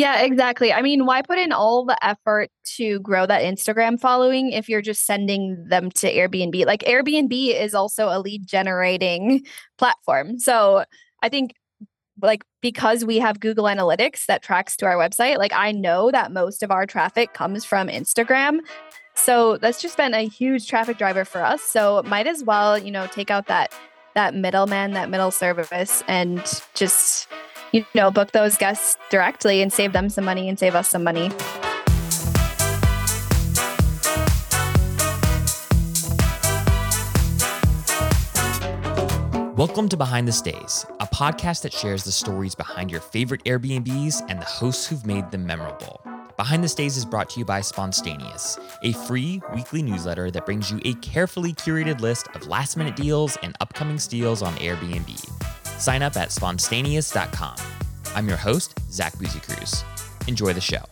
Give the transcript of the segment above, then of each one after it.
Yeah, exactly. I mean, why put in all the effort to grow that Instagram following if you're just sending them to Airbnb? Like Airbnb is also a lead generating platform. So I think like because we have Google Analytics that tracks to our website, like I know that most of our traffic comes from Instagram. So that's just been a huge traffic driver for us. So might as well, you know, take out that that middleman, that middle service and just you know, book those guests directly and save them some money and save us some money. Welcome to Behind the Stays, a podcast that shares the stories behind your favorite Airbnbs and the hosts who've made them memorable. Behind the Stays is brought to you by Spontaneous, a free weekly newsletter that brings you a carefully curated list of last minute deals and upcoming steals on Airbnb. Sign up at spontaneous.com. I'm your host, Zach Busekrus. Enjoy the show.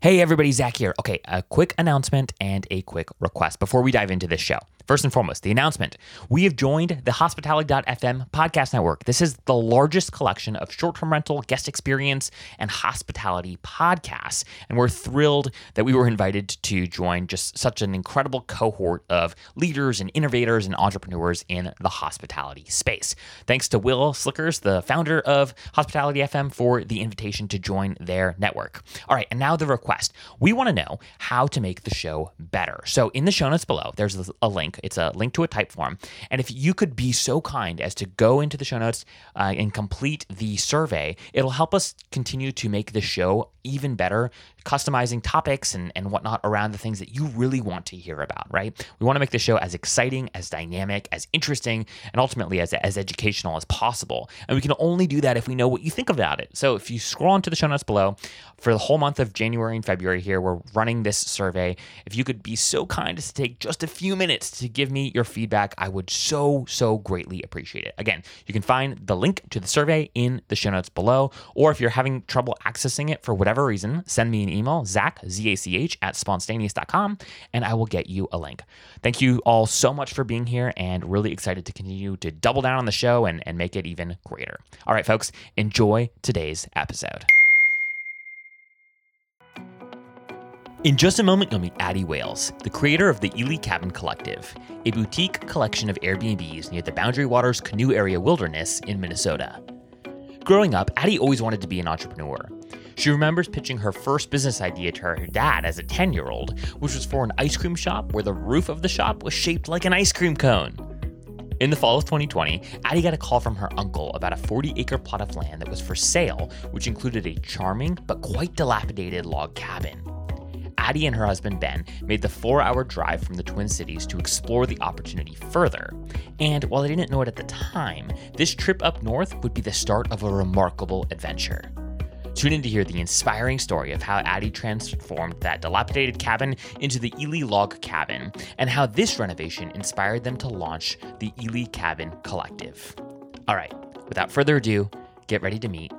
Hey everybody, Zach here. Okay, a quick announcement and a quick request before we dive into this show. First and foremost, the announcement. We have joined the Hospitality.fm podcast network. This is the largest collection of short term rental, guest experience, and hospitality podcasts. And we're thrilled that we were invited to join just such an incredible cohort of leaders and innovators and entrepreneurs in the hospitality space. Thanks to Will Slickers, the founder of Hospitality FM, for the invitation to join their network. All right, and now the request request. We want to know how to make the show better. So in the show notes below, there's a link. It's a link to a Typeform. And if you could be so kind as to go into the show notes uh, and complete the survey, it'll help us continue to make the show even better, customizing topics and, and whatnot around the things that you really want to hear about, right? We want to make the show as exciting, as dynamic, as interesting, and ultimately as, as educational as possible. And we can only do that if we know what you think about it. So if you scroll into the show notes below, for the whole month of January and February here, we're running this survey. If you could be so kind as to take just a few minutes to give me your feedback, I would so, so greatly appreciate it. Again, you can find the link to the survey in the show notes below, or if you're having trouble accessing it for whatever reason, send me an email, Zach, Z-A-C-H, at spontaneous.com, and I will get you a link. Thank you all so much for being here and really excited to continue to double down on the show and, and make it even greater. All right, folks, enjoy today's episode. In just a moment, you'll meet Addie Wales, the creator of the Ely Cabin Collective, a boutique collection of Airbnbs near the Boundary Waters Canoe Area Wilderness in Minnesota. Growing up, Addie always wanted to be an entrepreneur. She remembers pitching her first business idea to her dad as a 10 year old, which was for an ice cream shop where the roof of the shop was shaped like an ice cream cone. In the fall of 2020, Addie got a call from her uncle about a 40 acre plot of land that was for sale, which included a charming but quite dilapidated log cabin. Addie and her husband Ben made the four hour drive from the Twin Cities to explore the opportunity further. And while they didn't know it at the time, this trip up north would be the start of a remarkable adventure. Tune in to hear the inspiring story of how Addie transformed that dilapidated cabin into the Ely Log Cabin, and how this renovation inspired them to launch the Ely Cabin Collective. All right, without further ado, get ready to meet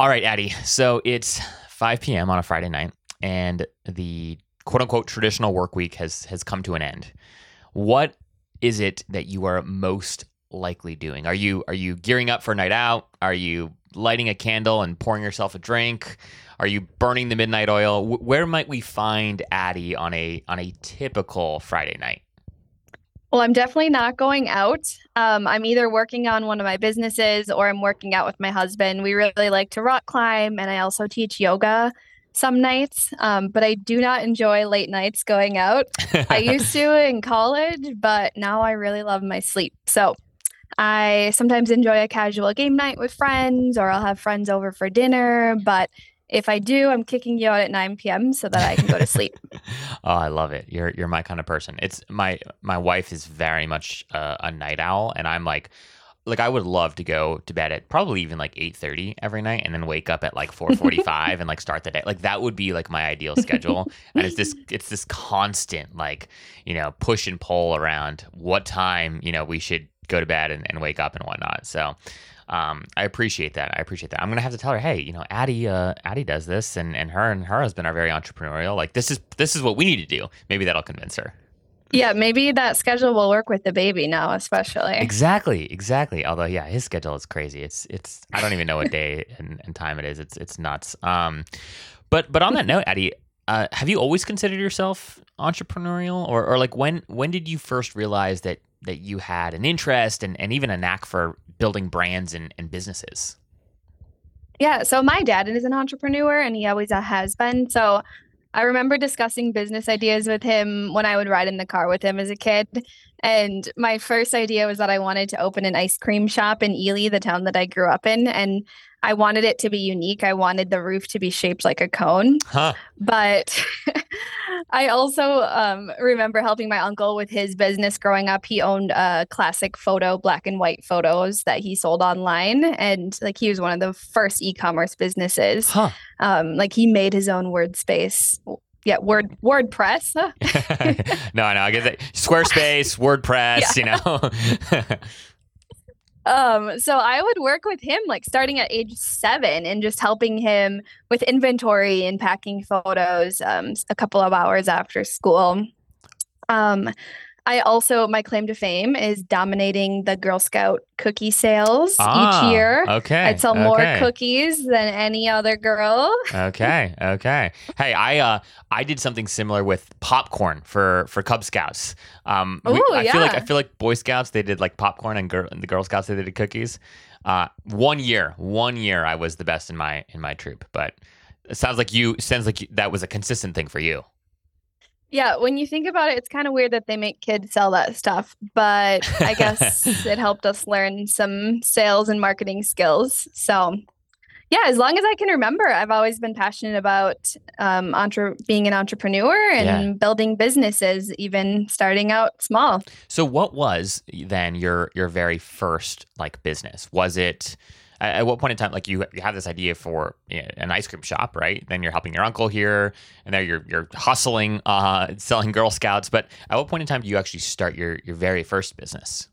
All right, Addie. So it's 5 p.m. on a Friday night, and the quote unquote traditional work week has has come to an end. What is it that you are most likely doing? Are you are you gearing up for a night out? Are you lighting a candle and pouring yourself a drink? Are you burning the midnight oil? Where might we find Addie on a on a typical Friday night? Well, I'm definitely not going out. Um, I'm either working on one of my businesses or I'm working out with my husband. We really like to rock climb, and I also teach yoga some nights. Um, but I do not enjoy late nights going out. I used to in college, but now I really love my sleep. So I sometimes enjoy a casual game night with friends, or I'll have friends over for dinner. But if I do, I'm kicking you out at 9 p.m. so that I can go to sleep. oh, I love it. You're you're my kind of person. It's my my wife is very much uh, a night owl, and I'm like. Like I would love to go to bed at probably even like 8:30 every night and then wake up at like 4:45 and like start the day. Like that would be like my ideal schedule. and it's this it's this constant like, you know, push and pull around what time, you know, we should go to bed and, and wake up and whatnot. So um, I appreciate that. I appreciate that. I'm gonna have to tell her, hey, you know, Addie, uh, Addie does this, and and her and her husband are very entrepreneurial. Like this is this is what we need to do. Maybe that'll convince her. Yeah, maybe that schedule will work with the baby now, especially. Exactly, exactly. Although, yeah, his schedule is crazy. It's it's I don't even know what day and, and time it is. It's it's nuts. Um, but but on that note, Addie, uh, have you always considered yourself entrepreneurial, or or like when when did you first realize that that you had an interest and, and even a knack for building brands and, and businesses? Yeah, so my dad is an entrepreneur and he always uh, has been. So I remember discussing business ideas with him when I would ride in the car with him as a kid. And my first idea was that I wanted to open an ice cream shop in Ely, the town that I grew up in. And I wanted it to be unique. I wanted the roof to be shaped like a cone. Huh. But I also um, remember helping my uncle with his business growing up. He owned a classic photo, black and white photos that he sold online. And like he was one of the first e commerce businesses. Huh. Um, like he made his own word space. Yeah, word WordPress. no, no, I get that. Squarespace, WordPress, you know. Um, so I would work with him like starting at age seven and just helping him with inventory and packing photos um, a couple of hours after school. Um, I also, my claim to fame is dominating the Girl Scout cookie sales Ah, each year. Okay. I'd sell more cookies than any other girl. okay okay hey i uh i did something similar with popcorn for for cub scouts um we- Ooh, i feel like i feel like boy scouts they did like popcorn and, girl, and the girl scouts they did cookies uh one year one year i was the best in my in my troop but it sounds like you sounds like you, that was a consistent thing for you Yeah, when you think about it, it's kind of weird that they make kids sell that stuff, but I guess it helped us learn some sales and marketing skills. So, yeah, as long as I can remember, I've always been passionate about um, entre- being an entrepreneur and Yeah. building businesses, even starting out small. so what was then your your very first like business was it at at what point in time like you you have this idea for you know, an ice cream shop right then you're helping your uncle here and there you're you're hustling uh selling girl scouts but at what point in time do you actually start your your very first business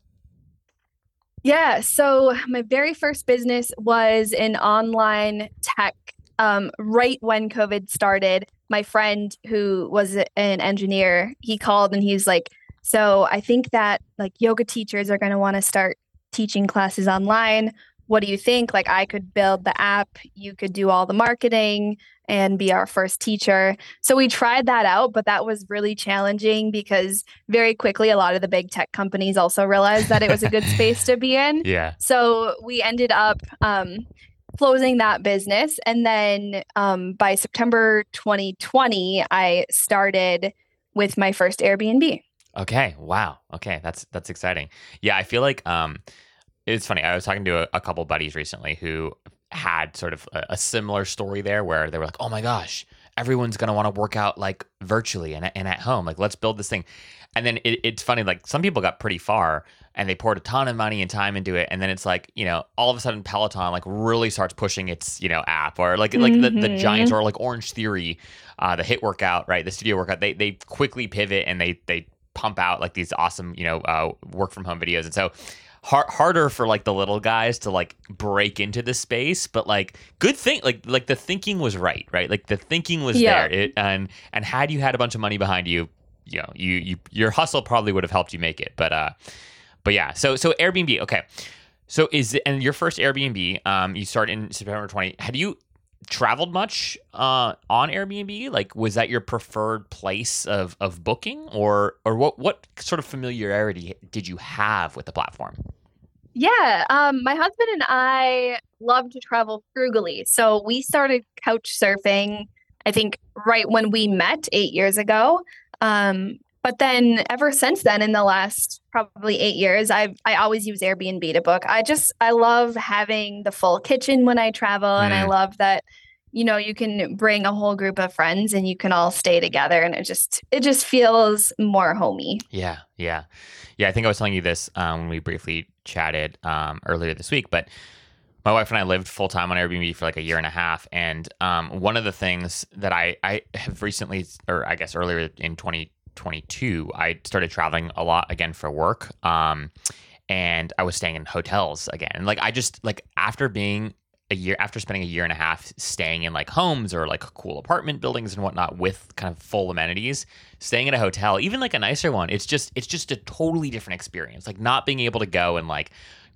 Yeah. So my very first business was an online tech. Um, right when COVID started, my friend who was an engineer, he called and he's like, "So I think that like yoga teachers are going to want to start teaching classes online. What do you think? Like I could build the app, you could do all the marketing and be our first teacher." So we tried that out, but that was really challenging because very quickly a lot of the big tech companies also realized that it was a good space to be in. yeah So we ended up um, closing that business. And then um, by September 2020, I started with my first Airbnb. okay wow okay that's that's exciting yeah i feel like um it's funny i was talking to a, a couple buddies recently who had sort of a, a similar story there where they were like oh my gosh everyone's going to want to work out like virtually and, and at home like let's build this thing and then it, it's funny like some people got pretty far and they poured a ton of money and time into it and then it's like you know all of a sudden peloton like really starts pushing its you know app or like like the, the Mhm. giants or like orange theory uh the HIIT workout right the studio workout they they quickly pivot and they they pump out like these awesome you know uh work from home videos and so hard, harder for like the little guys to like break into the space but like good thing like like the thinking was right right? Like the thinking was Yeah. there. It, and and had you had a bunch of money behind you you know you you your hustle probably would have helped you make it but uh but yeah. So so airbnb okay. So is it, and your first airbnb um you start in september 20 had you traveled much uh on airbnb? Like was that your preferred place of of booking or or what what sort of familiarity did you have with the platform Yeah, um, my husband and I love to travel frugally. So we started couch surfing, I think, right when we met eight years ago. Um, but then ever since then, in the last probably eight years, I've I always use Airbnb to book. I just I love having the full kitchen when I travel, and I Mm. love that you know you can bring a whole group of friends and you can all stay together, and it just it just feels more homey. Yeah, yeah, yeah. I think I was telling you this um, when we briefly chatted um, earlier this week, but my wife and I lived full time on Airbnb for like a year and a half, and um, one of the things that I I have recently, or I guess earlier in 2022, I started traveling a lot again for work. Um, and I was staying in hotels again. And like I just like after being a year after spending a year and a half staying in like homes or like cool apartment buildings and whatnot with kind of full amenities, staying in a hotel, even like a nicer one, it's just it's just a totally different experience. Like not being able to go and like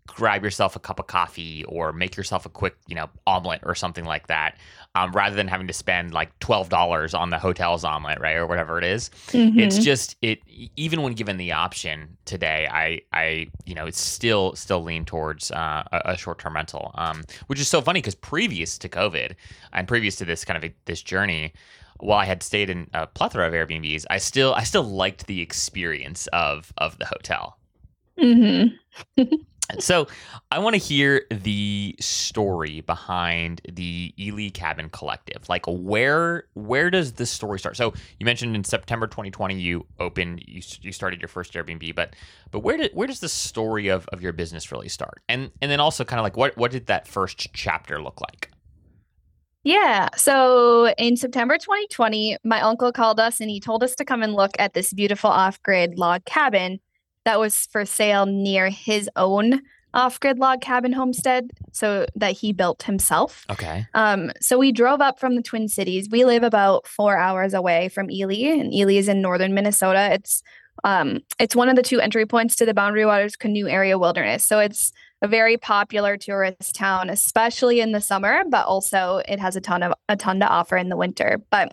grab yourself a cup of coffee or make yourself a quick, you know, omelet or something like that, um, rather than having to spend like twelve dollars on the hotel's omelet, right, or whatever it is. Mm-hmm. It's just it. Even when given the option today, I, I, you know, it's still still lean towards uh, a, a short term rental, um, which is so funny because previous to COVID and previous to this kind of a, this journey, while I had stayed in a plethora of Airbnbs, I still I still liked the experience of of the hotel. Mm-hmm. So, I want to hear the story behind the Ely Cabin Collective. Like, where where does this story start? So, you mentioned in September 2020 you opened you, you started your first Airbnb, but but where did where does the story of, of your business really start? And and then also kind of like what what did that first chapter look like? Yeah. So in September 2020, my uncle called us and he told us to come and look at this beautiful off grid log cabin that was for sale near his own off-grid log cabin homestead so that he built himself. Okay. Um, so we drove up from the Twin Cities. We live about four hours away from Ely, and Ely is in northern Minnesota. It's um, it's one of the two entry points to the Boundary Waters Canoe Area Wilderness. So it's a very popular tourist town, especially in the summer, but also it has a ton of a ton to offer in the winter. But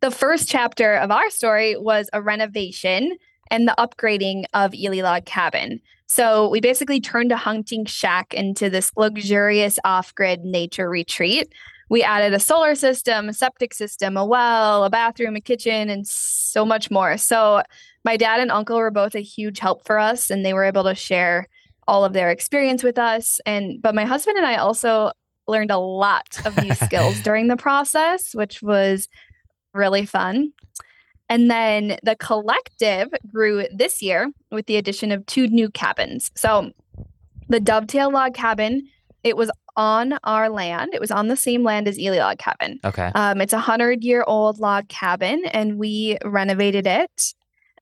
the first chapter of our story was a renovation and the upgrading of Ely Log Cabin. So we basically turned a hunting shack into this luxurious off grid nature retreat. We added a solar system, a septic system, a well, a bathroom, a kitchen, and so much more. So my dad and uncle were both a huge help for us, and they were able to share all of their experience with us. And but my husband and I also learned a lot of new skills during the process, which was really fun. And then the collective grew this year with the addition of two new cabins. So the Dovetail Log Cabin, it was on our land. It was on the same land as Ely Log Cabin. Okay. Um, it's a hundred year old log cabin, and we renovated it.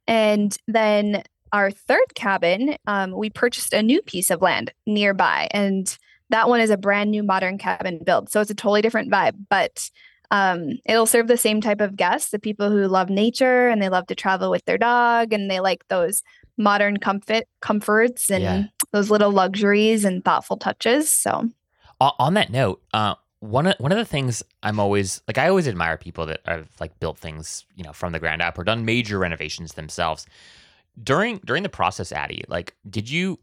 And then our third cabin, um, we purchased a new piece of land nearby, and that one is a brand new modern cabin build. So it's a totally different vibe, but um, it'll serve the same type of guests the people who love nature and they love to travel with their dog and they like those modern comfort comforts and Yeah. those little luxuries and thoughtful touches so on that note, uh, one of one of the things I'm always like, I always admire people that have like built things, you know, from the ground up or done major renovations themselves. During during the process, Addie, like, did you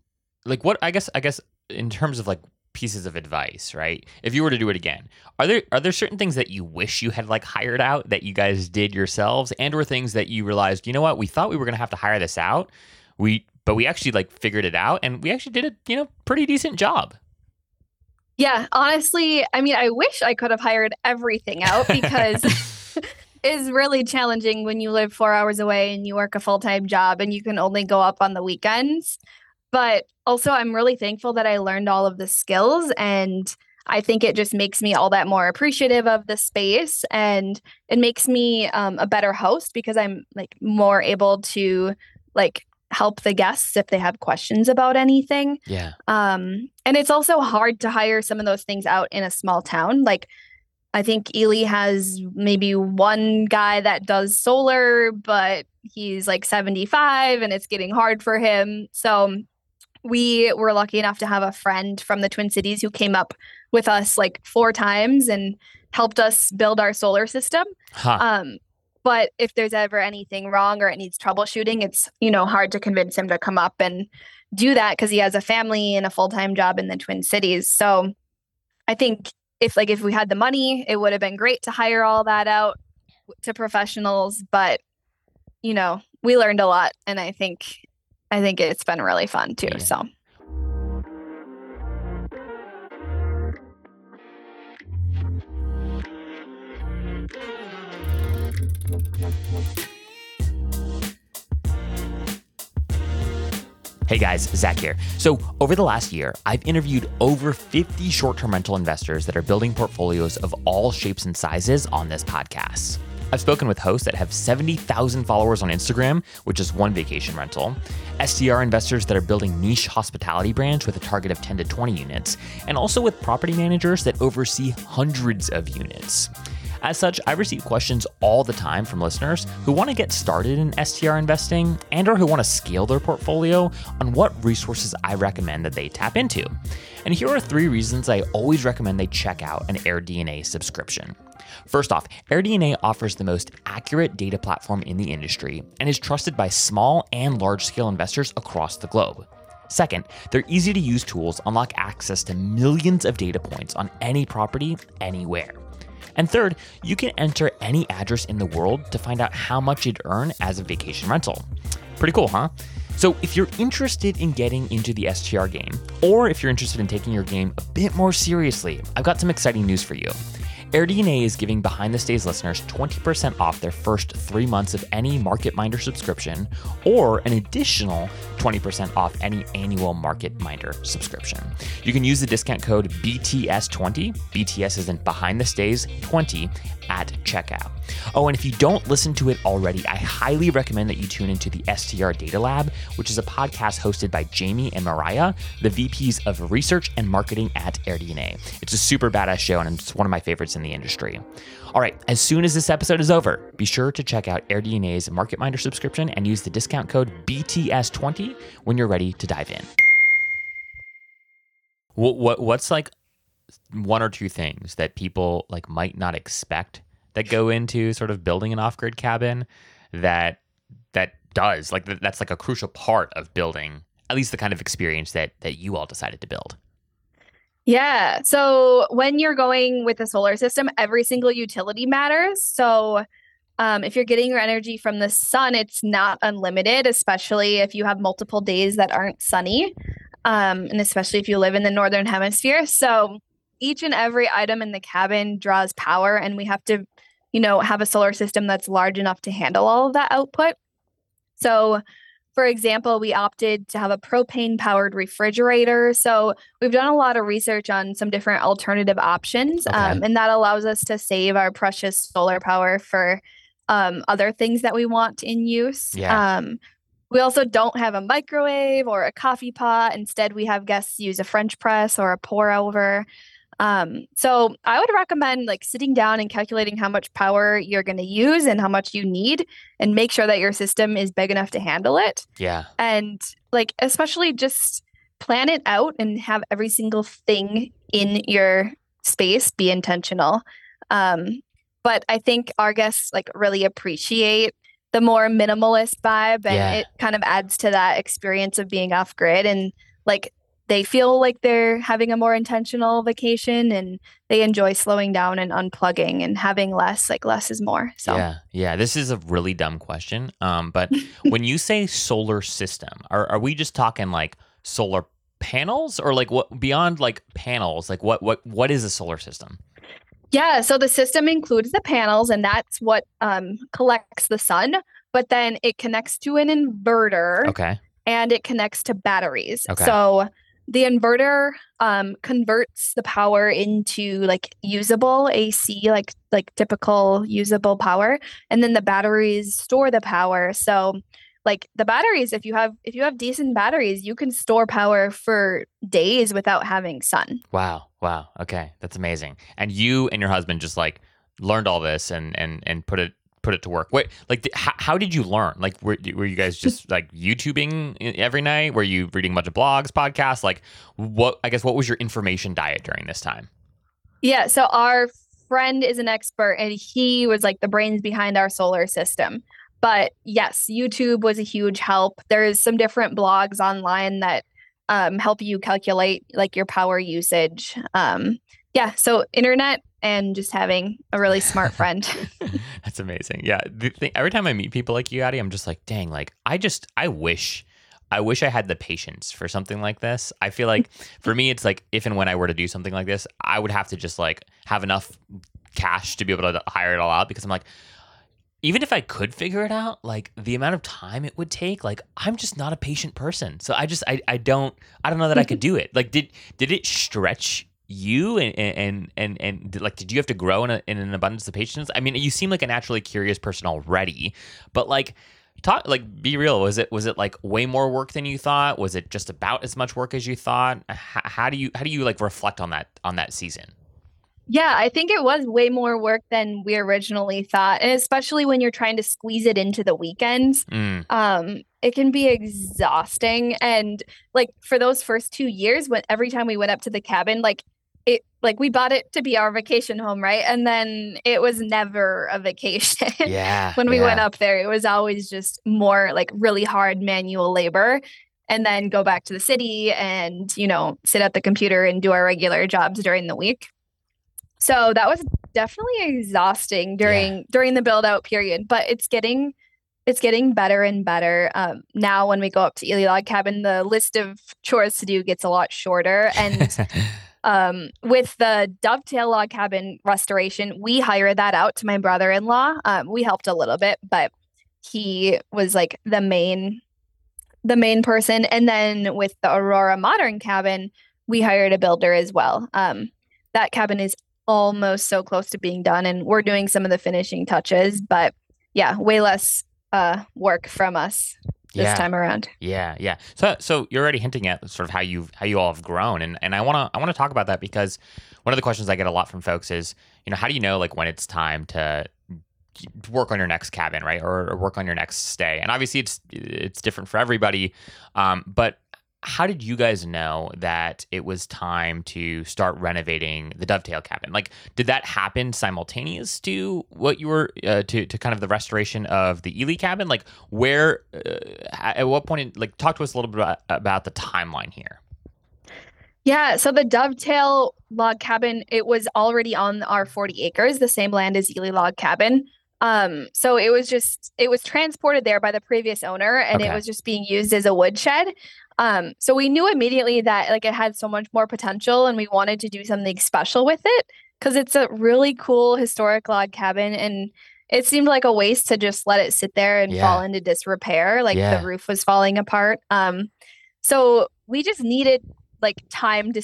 like what? I guess I guess in terms of like pieces of advice, right? If you were to do it again, are there are there certain things that you wish you had like hired out that you guys did yourselves, and or things that you realized, you know what, we thought we were gonna have to hire this out, we but we actually like figured it out, and we actually did a you know pretty decent job. yeah honestly i mean i wish i could have hired everything out because it's really challenging when you live four hours away and you work a full-time job and you can only go up on the weekends but also i'm really thankful that i learned all of the skills and i think it just makes me all that more appreciative of the space and it makes me um, a better host because i'm like more able to like help the guests if they have questions about anything yeah. um, and it's also hard to hire some of those things out in a small town. Like I think Ely has maybe one guy that does solar, but he's like 75 and it's getting hard for him. So we were lucky enough to have a friend from the Twin Cities who came up with us like four times and helped us build our solar system. Huh. Um, but if there's ever anything wrong or it needs troubleshooting, it's you know hard to convince him to come up and do that because he has a family and a full time job in the Twin Cities. So I think if like if we had the money, it would have been great to hire all that out to professionals. But you know, we learned a lot, and I think I think it's been really fun too. Yeah. So Hey guys, Zach here. So, over the last year, I've interviewed over 50 short term rental investors that are building portfolios of all shapes and sizes on this podcast. I've spoken with hosts that have 70,000 followers on Instagram, which is one vacation rental, STR investors that are building niche hospitality brands with a target of 10 to 20 units, and also with property managers that oversee hundreds of units. As such, I receive questions all the time from listeners who want to get started in STR investing and or who want to scale their portfolio on what resources I recommend that they tap into. And here are three reasons I always recommend they check out an AirDNA subscription. First off, AirDNA offers the most accurate data platform in the industry and is trusted by small and large scale investors across the globe. Second, their easy to use tools unlock access to millions of data points on any property, anywhere. And third, you can enter any address in the world to find out how much you'd earn as a vacation rental. Pretty cool, huh? So, if you're interested in getting into the STR game, or if you're interested in taking your game a bit more seriously, I've got some exciting news for you. AirDNA is giving Behind the Stays listeners 20% off their first three months of any Market Minder subscription, or an additional 20% off any annual Market Minder subscription. You can use the discount code BTS20, BTS is in Behind the Stays 20 at checkout. Oh, and if you don't listen to it already, I highly recommend that you tune into the STR Data Lab, which is a podcast hosted by Jamie and Mariah, the VPs of Research and Marketing at AirDNA. It's a super badass show, and it's one of my favorites in the industry. All right, as soon as this episode is over, be sure to check out AirDNA's MarketMinder subscription and use the discount code BTS20 when you're ready to dive in. What, what what's like one or two things that people like might not expect that go into sort of building an off-grid cabin that that does like that's like a crucial part of building at least the kind of experience that that you all decided to build. Yeah. So when you're going with a solar system, every single utility matters. So um, if you're getting your energy from the sun, it's not unlimited, especially if you have multiple days that aren't sunny, um, and especially if you live in the northern hemisphere. So each and every item in the cabin draws power, and we have to, you know, have a solar system that's large enough to handle all of that output. So for example, we opted to have a propane powered refrigerator. So we've done a lot of research on some different alternative options, okay. um, and that allows us to save our precious solar power for um, other things that we want in use. Yeah. Um, we also don't have a microwave or a coffee pot. Instead, we have guests use a French press or a pour over. Um, so I would recommend like sitting down and calculating how much power you're going to use and how much you need and make sure that your system is big enough to handle it. Yeah. And like, especially just plan it out and have every single thing in your space be intentional. Um, but I think our guests like really appreciate the more minimalist vibe and yeah. it kind of adds to that experience of being off grid and like they feel like they're having a more intentional vacation and they enjoy slowing down and unplugging and having less like less is more so. Yeah yeah this is a really dumb question um but when you say solar system are, are we just talking like solar panels or like what beyond like panels like what what what is a solar system? Yeah so the system includes the panels and that's what um collects the sun but then it connects to an inverter okay. and it connects to batteries. Okay. so the inverter um, converts the power into like usable AC, like like typical usable power, and then the batteries store the power. So, like the batteries, if you have if you have decent batteries, you can store power for days without having sun. Wow, wow, okay, that's amazing. And you and your husband just like learned all this and and and put it put it to work. Wait, like, th- how, how, did you learn? Like, were, were you guys just like YouTubing every night? Were you reading a bunch of blogs, podcasts? Like, what, I guess, what was your information diet during this time? Yeah. So, our friend is an expert and he was like the brains behind our solar system. But yes, YouTube was a huge help. There's some different blogs online that um, help you calculate like your power usage. Um, yeah. So, internet and just having a really smart friend. That's amazing. Yeah. Thing, every time I meet people like you, Addie, I'm just like, dang, like I just, I wish, I wish I had the patience for something like this. I feel like for me, it's like if and when I were to do something like this, I would have to just like have enough cash to be able to hire it all out because I'm like, even if I could figure it out, like the amount of time it would take, like I'm just not a patient person. So I just I, I don't I don't know that I could do it. Like did did it stretch you and and and, and like did you have to grow in, a, in an abundance of patience i mean you seem like a naturally curious person already but like talk like be real was it was it like way more work than you thought was it just about as much work as you thought H- how do you how do you like reflect on that on that season yeah, I think it was way more work than we originally thought. And especially when you're trying to squeeze it into the weekends, mm. um, it can be exhausting. And like for those first two years, when every time we went up to the cabin, like like we bought it to be our vacation home, right? And then it was never a vacation. Yeah. when we yeah. went up there, it was always just more like really hard manual labor and then go back to the city and, you know, sit at the computer and do our regular jobs during the week. So that was definitely exhausting during yeah. during the build out period, but it's getting it's getting better and better. Um, now when we go up to Ely Log Cabin, the list of chores to do gets a lot shorter. And um, with the Dovetail Log Cabin restoration, we hired that out to my brother in law. Um, we helped a little bit, but he was like the main the main person. And then with the Aurora Modern Cabin, we hired a builder as well. Um, that cabin is almost so close to being done and we're doing some of the finishing touches but yeah way less uh work from us this yeah. time around. Yeah yeah. So so you're already hinting at sort of how you how you all have grown and and i want to i want to talk about that because one of the questions i get a lot from folks is you know how do you know like when it's time to work on your next cabin right or, or work on your next stay? And obviously it's it's different for everybody um, but how did you guys know that it was time to start renovating the dovetail cabin? Like did that happen simultaneous to what you were uh, to, to kind of the restoration of the ely cabin? Like where uh, at what point in, like talk to us a little bit about, about the timeline here. Yeah so the dovetail log cabin it was already on our 40 acres the same land as ely log cabin. Um so it was just it was transported there by the previous owner and okay. it was just being used as a woodshed um, so we knew immediately that like it had so much more potential and we wanted to do something special with it because it's a really cool historic log cabin and it seemed like a waste to just let it sit there and yeah. fall into disrepair like yeah. the roof was falling apart. Um so we just needed like time to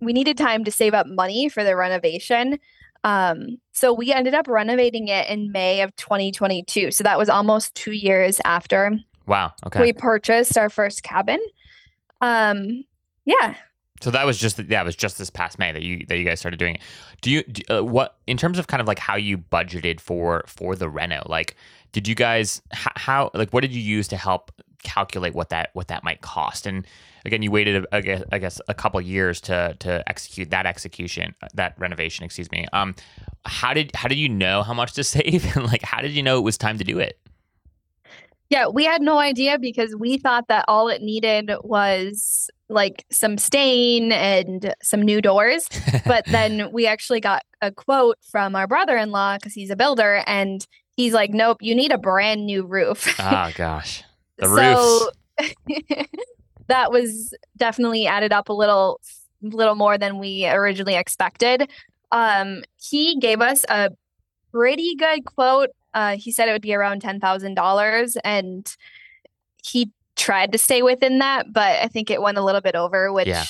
we needed time to save up money for the renovation. Um so we ended up renovating it in May of 2022 so that was almost 2 years after wow okay. we purchased our first cabin um, yeah. So that was just it was just this past May that you that you guys started doing it. Do you do, uh, what in terms of kind of like how you budgeted for for the reno? Like, did you guys how like what did you use to help calculate what that what that might cost? And again, you waited I guess, I guess a couple years to to execute that execution uh, that renovation. Excuse me. Um, how did how did you know how much to save? and like how did you know it was time to do it? Yeah, we had no idea because we thought that all it needed was like some stain and some new doors. But then we actually got a quote from our brother in law because he's a builder and he's like, nope, you need a brand new roof. oh, gosh. The so, that was definitely added up a little little more than we originally expected. Um, he gave us a pretty good quote uh, he said it would be around ten thousand dollars, and he tried to stay within that, but I think it went a little bit over, which yeah.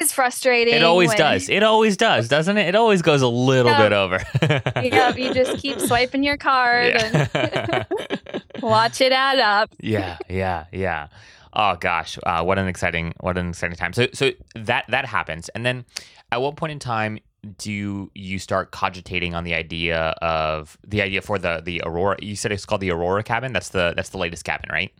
is frustrating. It always when... does. It always does, doesn't it? It always goes a little bit over. yeah, you just keep swiping your card yeah. and watch it add up. yeah, yeah, yeah. Oh gosh, uh, what an exciting, what an exciting time. So, so that that happens, and then at what point in time do you start cogitating on the idea of the idea for the the aurora you said it's called the aurora cabin? That's the that's the latest cabin right?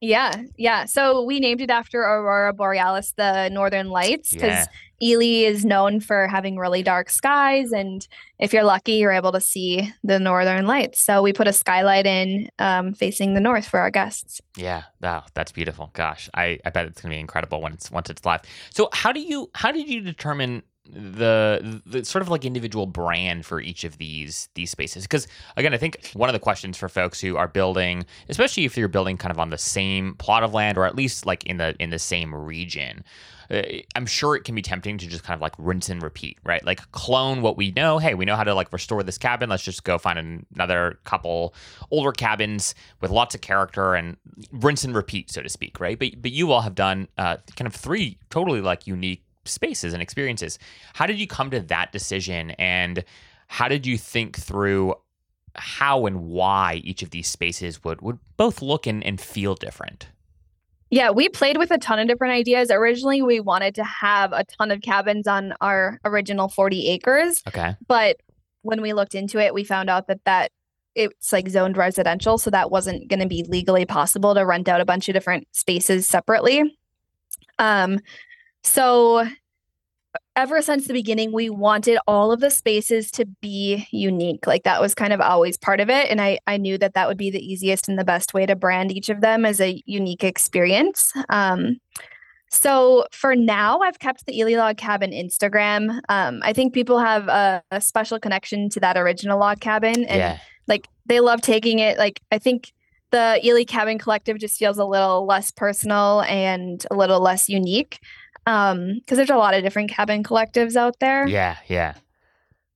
Yeah yeah. So we named it after aurora borealis the northern lights because yeah. ely is known for having really dark skies and if you're lucky you're able to see the northern lights. So we put a skylight in um, facing the north for our guests. Yeah. Wow that's beautiful. Gosh i i bet it's going to be incredible when it's once it's live. So how do you how did you determine the the sort of like individual brand for each of these these spaces. Because again i think one of the questions for folks who are building especially if you're building kind of on the same plot of land or at least like in the in the same region uh, i'm sure it can be tempting to just kind of like rinse and repeat right? Like clone what we know. Hey we know how to like restore this cabin. Let's just go find another couple older cabins with lots of character and rinse and repeat so to speak right? But but you all have done uh, kind of three totally like unique spaces and experiences. How did you come to that decision and how did you think through how and why each of these spaces would would both look and, and feel different? Yeah, we played with a ton of different ideas. Originally, we wanted to have a ton of cabins on our original 40 acres. Okay. But when we looked into it, we found out that that it's like zoned residential, so that wasn't going to be legally possible to rent out a bunch of different spaces separately. Um so ever since the beginning, we wanted all of the spaces to be unique. Like that was kind of always part of it. And I, I knew that that would be the easiest and the best way to brand each of them as a unique experience. Um, so for now, I've kept the Ely Log Cabin Instagram. Um, I think people have a, a, special connection to that original log cabin, and yeah. like they love taking it. Like I think the Ely Cabin Collective just feels a little less personal and a little less unique um because there's a lot of different cabin collectives out there. Yeah yeah.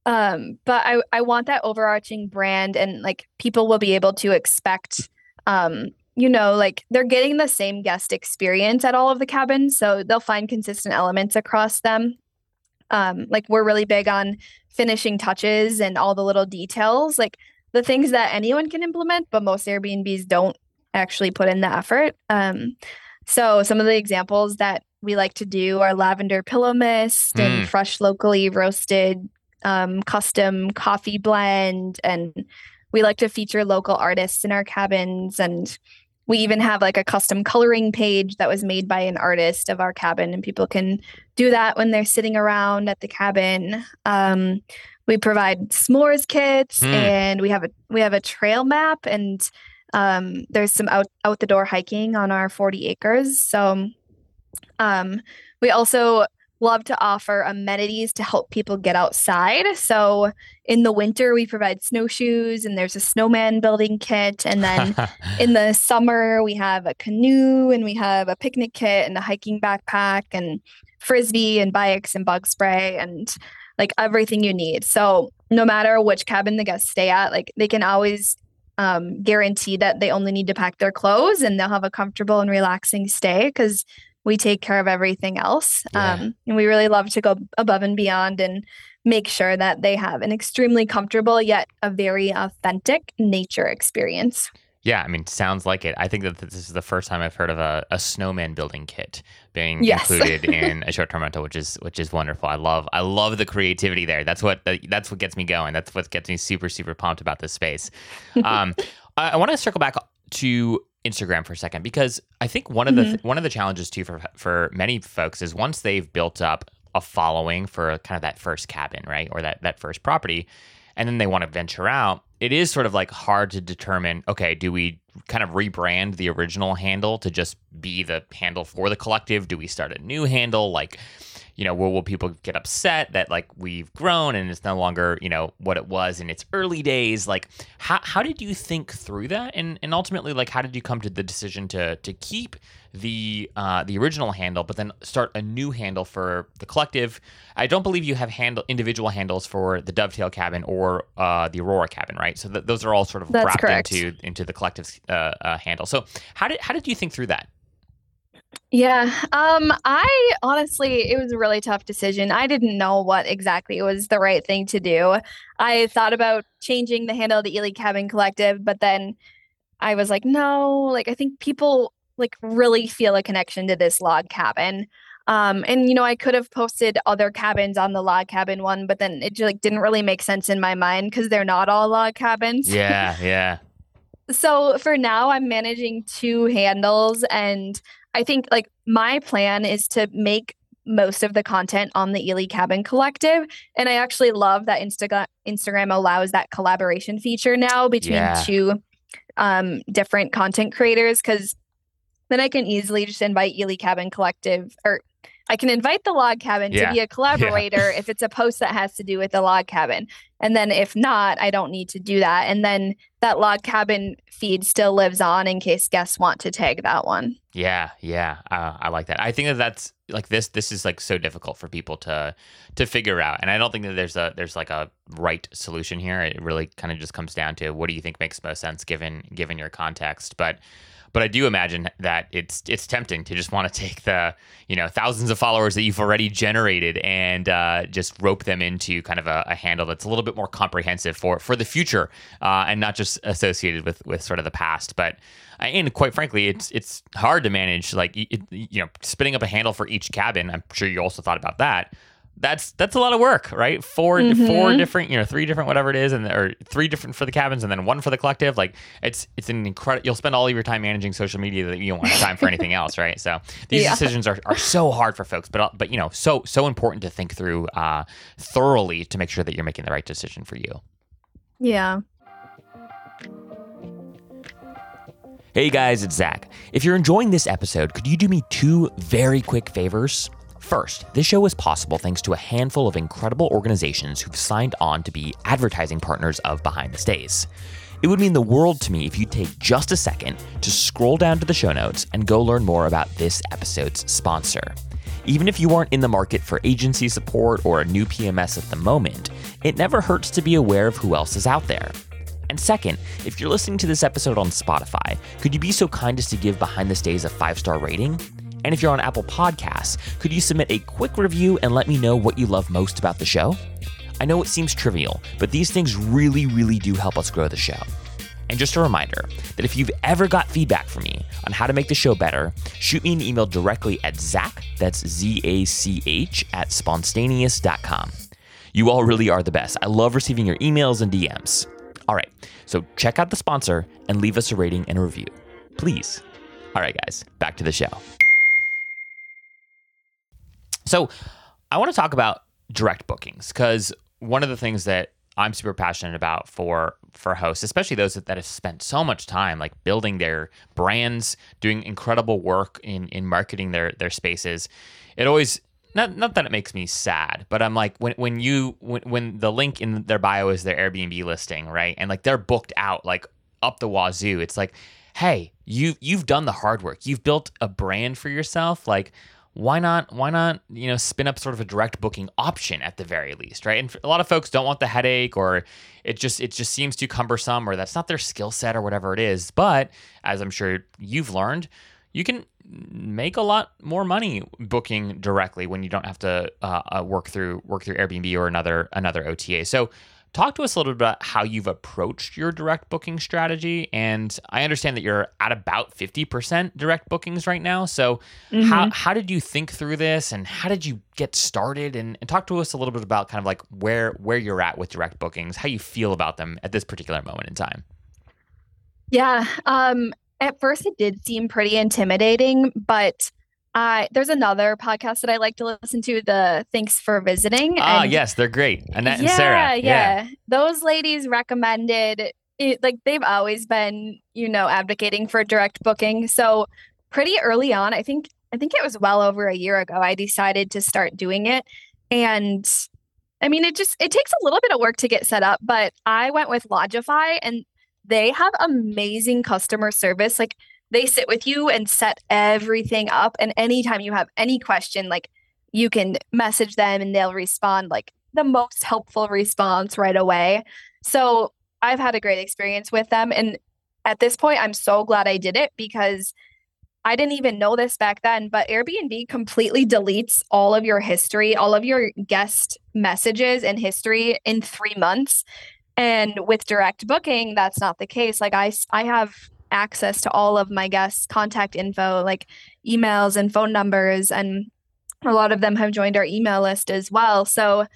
Um but i i want that overarching brand and like people will be able to expect um you know like they're getting the same guest experience at all of the cabins so they'll find consistent elements across them. Um like we're really big on finishing touches and all the little details like the things that anyone can implement but most airbnbs don't actually put in the effort. Um so some of the examples that we like to do are lavender pillow mist mm. and fresh locally roasted um, custom coffee blend. And we like to feature local artists in our cabins. And we even have like a custom coloring page that was made by an artist of our cabin. And people can do that when they're sitting around at the cabin. Um, we provide s'mores kits mm. and we have a we have a trail map. And um, there's some out out the door hiking on our 40 acres so um, we also love to offer amenities to help people get outside. So in the winter, we provide snowshoes and there's a snowman building kit. And then in the summer, we have a canoe and we have a picnic kit and a hiking backpack and frisbee and bikes and bug spray and like everything you need. So no matter which cabin the guests stay at, like they can always um, guarantee that they only need to pack their clothes and they'll have a comfortable and relaxing stay because we take care of everything else. Yeah. Um, and we really love to go above and beyond and make sure that they have an extremely comfortable yet a very authentic nature experience. Yeah, I mean, sounds like it. I think that this is the first time I've heard of a, a snowman building kit being yes. included in a short-term rental, which is which is wonderful. I love I love the creativity there. That's what that's what gets me going. That's what gets me super super pumped about this space. Um, I, I want to circle back to Instagram for a second because I think one of mm-hmm. the th- one of the challenges too for for many folks is once they've built up a following for kind of that first cabin, right, or that that first property, and then they want to venture out, it is sort of like hard to determine. Okay, do we kind of rebrand the original handle to just be the handle for the collective? Do we start a new handle? Like, you know, will, will people get upset that like we've grown and it's no longer, you know, what it was in its early days? Like, how, how did you think through that? And, and ultimately, like, how did you come to the decision to, to keep the, uh, the original handle, but then start a new handle for the collective? I don't believe you have handle individual handles for the Dovetail cabin or uh, the Aurora cabin, right? So th- those are all sort of That's wrapped correct. into, into the collective's uh, uh, handle. So how did, how did you think through that? Yeah. Um I honestly it was a really tough decision. I didn't know what exactly was the right thing to do. I thought about changing the handle to Ely Cabin Collective, but then I was like, no, like I think people like really feel a connection to this log cabin. Um and you know, I could have posted other cabins on the log cabin one, but then it just like didn't really make sense in my mind cuz they're not all log cabins. Yeah, yeah. so for now I'm managing two handles and I think like my plan is to make most of the content on the Ely Cabin Collective. And I actually love that Insta- Instagram allows that collaboration feature now between yeah. two um, different content creators because then I can easily just invite Ely Cabin Collective or I can invite the log cabin yeah. to be a collaborator yeah. if it's a post that has to do with the log cabin. And then if not, I don't need to do that. And then that log cabin feed still lives on in case guests want to tag that one. Yeah, yeah, uh, I like that. I think that that's like this. This is like so difficult for people to to figure out, and I don't think that there's a there's like a right solution here. It really kind of just comes down to what do you think makes most sense given given your context. But but I do imagine that it's it's tempting to just want to take the you know thousands of followers that you've already generated and uh, just rope them into kind of a, a, handle that's a little bit more comprehensive for for the future uh, and not just associated with with sort of the past. But uh, and quite frankly, it's it's hard to manage like it, you know spinning up a handle for each cabin. I'm sure you also thought about that that's that's a lot of work, right? 4 mm-hmm. four different, you know, three different whatever it is, and or three different for the cabins, and then one for the collective. Like it's it's an incredible. You'll spend all of your time managing social media that you don't have time for anything else, right? So these yeah. decisions are, are so hard for folks, but but you know, so so important to think through uh, thoroughly to make sure that you're making the right decision for you. Yeah. Hey guys, it's Zach. If you're enjoying this episode, could you do me two very quick favors? First, this show is possible thanks to a handful of incredible organizations who've signed on to be advertising partners of Behind the Stays. It would mean the world to me if you'd take just a second to scroll down to the show notes and go learn more about this episode's sponsor. Even if you aren't in the market for agency support or a new PMS at the moment, it never hurts to be aware of who else is out there. And second, if you're listening to this episode on Spotify, could you be so kind as to give Behind the Stays a five star rating? And if you're on Apple Podcasts, could you submit a quick review and let me know what you love most about the show? I know it seems trivial, but these things really, really do help us grow the show. And just a reminder that if you've ever got feedback from me on how to make the show better, shoot me an email directly at Zach, that's Z A C H, at spontaneous.com. You all really are the best. I love receiving your emails and DMs. All right, so check out the sponsor and leave us a rating and a review. Please. All right, guys, back to the show. So I want to talk about direct bookings because one of the things that I'm super passionate about for for hosts, especially those that, that have spent so much time like building their brands, doing incredible work in in marketing their their spaces. It always not not that it makes me sad, but I'm like when when you when, when the link in their bio is their Airbnb listing, right? And like they're booked out like up the wazoo. It's like, hey, you you've done the hard work. You've built a brand for yourself. Like why not why not you know spin up sort of a direct booking option at the very least right? And a lot of folks don't want the headache or it just it just seems too cumbersome or that's not their skill set or whatever it is. But as i'm sure you've learned you can make a lot more money booking directly when you don't have to uh, uh work through work through airbnb or another another ota so Talk to us a little bit about how you've approached your direct booking strategy. And I understand that you're at about 50% direct bookings right now. So, mm-hmm. how, how did you think through this and how did you get started? And, and talk to us a little bit about kind of like where, where you're at with direct bookings, how you feel about them at this particular moment in time. Yeah. Um, at first, it did seem pretty intimidating, but I there's another podcast that I like to listen to, the Thanks for Visiting. Ah, yes, they're great. Annette yeah, and Sarah. Yeah. yeah. Those ladies recommended it, like they've always been, you know, advocating for direct booking. So pretty early on, I think I think it was well over a year ago, I decided to start doing it. And I mean, it just it takes a little bit of work to get set up, but I went with Lodgify and they have amazing customer service. Like they sit with you and set everything up. And anytime you have any question, like you can message them and they'll respond like the most helpful response right away. So I've had a great experience with them. And at this point, I'm so glad I did it because I didn't even know this back then, but Airbnb completely deletes all of your history, all of your guest messages and history in three months. And with direct booking, that's not the case. Like I, I have access to all of my guests' contact info, like emails and phone numbers. And a lot of them have joined our email list as well. So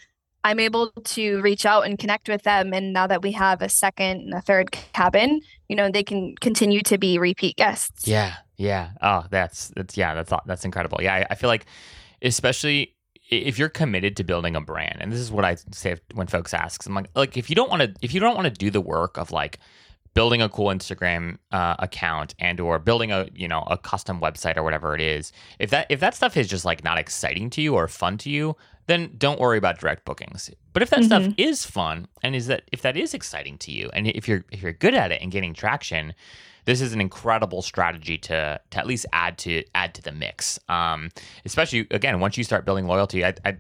I'm able to reach out and connect with them. And now that we have a second and a third cabin, you know, they can continue to be repeat guests. Yeah. Yeah. Oh, that's, that's, yeah, that's, that's incredible. Yeah. I, I feel like, especially if you're committed to building a brand, and this is what I say when folks ask, I'm like, like if you don't want to, if you don't want to do the work of like, building a cool Instagram uh, account and or building a you know a custom website or whatever it is, if that if that stuff is just like not exciting to you or fun to you, then don't worry about direct bookings. But if that mm-hmm. stuff is fun and is that if that is exciting to you and if you're if you're good at it and getting traction, this is an incredible strategy to to at least add to add to the mix. Um, especially again once you start building loyalty. I, I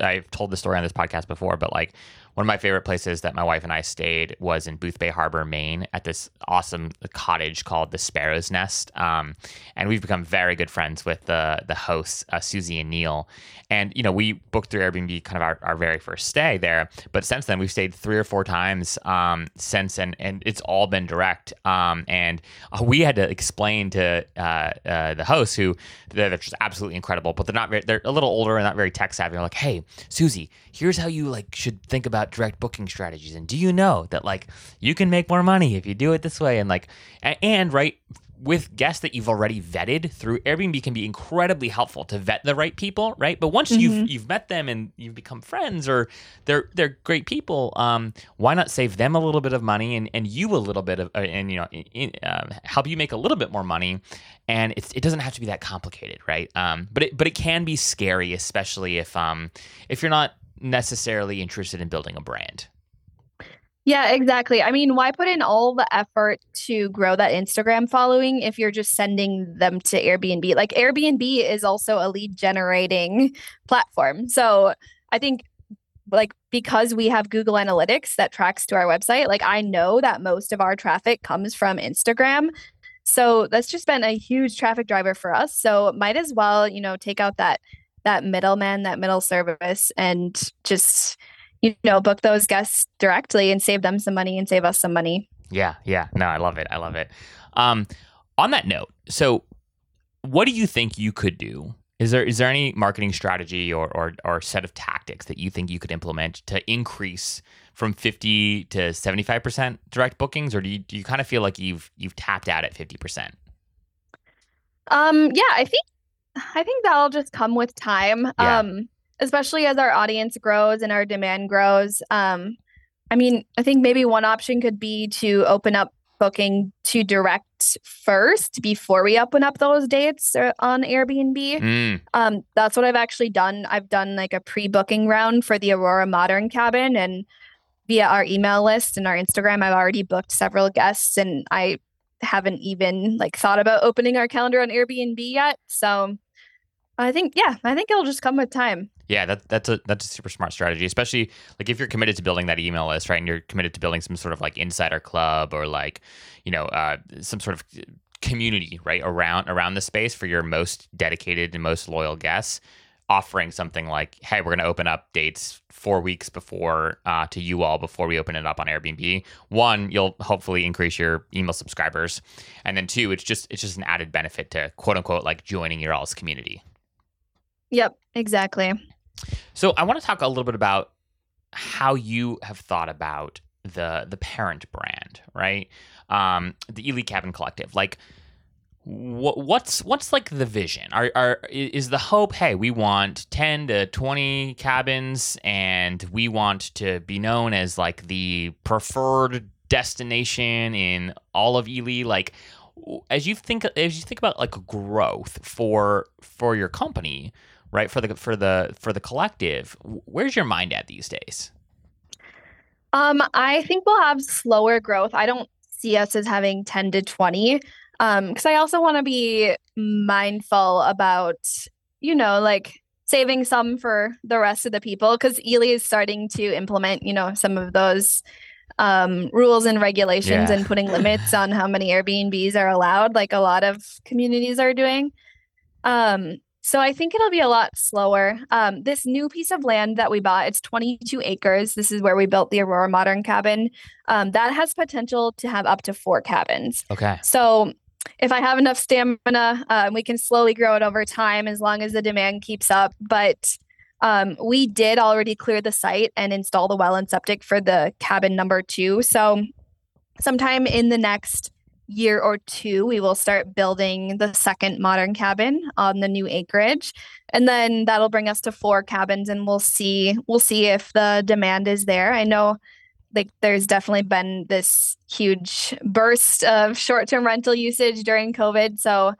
I've told the story on this podcast before, but like one of my favorite places that my wife and I stayed was in Boothbay Harbor, Maine, at this awesome cottage called the Sparrow's Nest. Um, and we've become very good friends with the the hosts, uh, Susie and Neil. And you know, we booked through Airbnb kind of our, our very first stay there, but since then we've stayed three or four times um, since, and and it's all been direct. Um, and uh, we had to explain to uh, uh, the hosts who they're just absolutely incredible, but they're not very, they're a little older and not very tech savvy. They're like, hey, Susie, here's how you like should think about direct booking strategies. And do you know that like you can make more money if you do it this way? And like, and right with guests that you've already vetted through Airbnb can be incredibly helpful to vet the right people, right? But once mm-hmm. you've you've met them and you've become friends or they're they're great people, um, why not save them a little bit of money and, and you a little bit of uh, and you know in, uh, help you make a little bit more money, and it doesn't have to be that complicated, right? Um, but it but it can be scary, especially if um if you're not necessarily interested in building a brand. Yeah, exactly. I mean, why put in all the effort to grow that Instagram following if you're just sending them to Airbnb? Like, Airbnb is also a lead generating platform. So, I think like because we have Google Analytics that tracks to our website, like I know that most of our traffic comes from Instagram. So that's just been a huge traffic driver for us. So might as well, you know, take out that that middleman, that middle service, and just you know book those guests directly and save them some money and save us some money. Yeah, yeah, no, I love it. I love it. Um, on that note, so what do you think you could do? Is there is there any marketing strategy or or, or set of tactics that you think you could implement to increase from 50 to 75% direct bookings or do you, do you kind of feel like you've you've tapped out at 50%? Um yeah, I think I think that'll just come with time. Yeah. Um, especially as our audience grows and our demand grows. Um, I mean, I think maybe one option could be to open up booking to direct first before we open up those dates uh, on Airbnb. Mm. Um, that's what I've actually done. I've done like a pre-booking round for the Aurora Modern Cabin and via our email list and our Instagram, I've already booked several guests and I haven't even like thought about opening our calendar on Airbnb yet. So I think yeah, I think it'll just come with time. Yeah, that, that's a that's a super smart strategy, especially like if you're committed to building that email list, right? And you're committed to building some sort of like insider club or like, you know, uh, some sort of community, right, around around the space for your most dedicated and most loyal guests. Offering something like, "Hey, we're going to open up dates four weeks before uh, to you all before we open it up on Airbnb." One, you'll hopefully increase your email subscribers, and then two, it's just it's just an added benefit to quote unquote like joining your all's community. Yep, exactly. So I want to talk a little bit about how you have thought about the the parent brand, right? Um, the Ely Cabin Collective, like. What, what's what's like the vision? Are, are is the hope? Hey, we want ten to twenty cabins, and we want to be known as like the preferred destination in all of Ely. Like, as you think as you think about like growth for for your company, right for the for the for the collective where's your mind at these days um i think we'll have slower growth i don't see us as having 10 to 20 um because i also want to be mindful about you know like saving some for the rest of the people because Ely is starting to implement, you know, some of those um, rules and regulations yeah. and putting limits on how many Airbnbs are allowed, like a lot of communities are doing. Um, so I think it'll be a lot slower. Um, this new piece of land that we bought, it's 22 acres. This is where we built the Aurora Modern Cabin. Um, that has potential to have up to four cabins. Okay. So if I have enough stamina, uh, we can slowly grow it over time as long as the demand keeps up. But um, we did already clear the site and install the well and septic for the cabin number two. So sometime in the next year or two, we will start building the second modern cabin on the new acreage. And then that'll bring us to four cabins and we'll see we'll see if the demand is there. I know like there's definitely been this huge burst of short-term rental usage during COVID. So,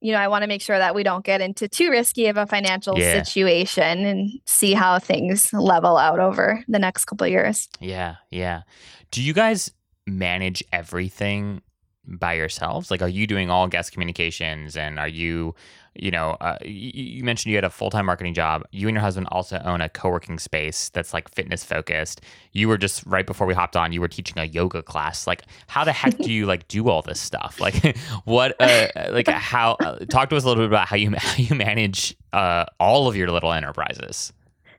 you know, I want to make sure that we don't get into too risky of a financial yeah. situation and see how things level out over the next couple of years. Yeah, yeah. Do you guys manage everything by yourselves? Like, are you doing all guest communications and are you, you know, uh, you, you mentioned you had a full time marketing job. You and your husband also own a co working space that's like fitness focused. You were just right before we hopped on, you were teaching a yoga class. Like, how the heck do you like do all this stuff? Like, what, uh, like, how, uh, talk to us a little bit about how you, how you manage uh, all of your little enterprises.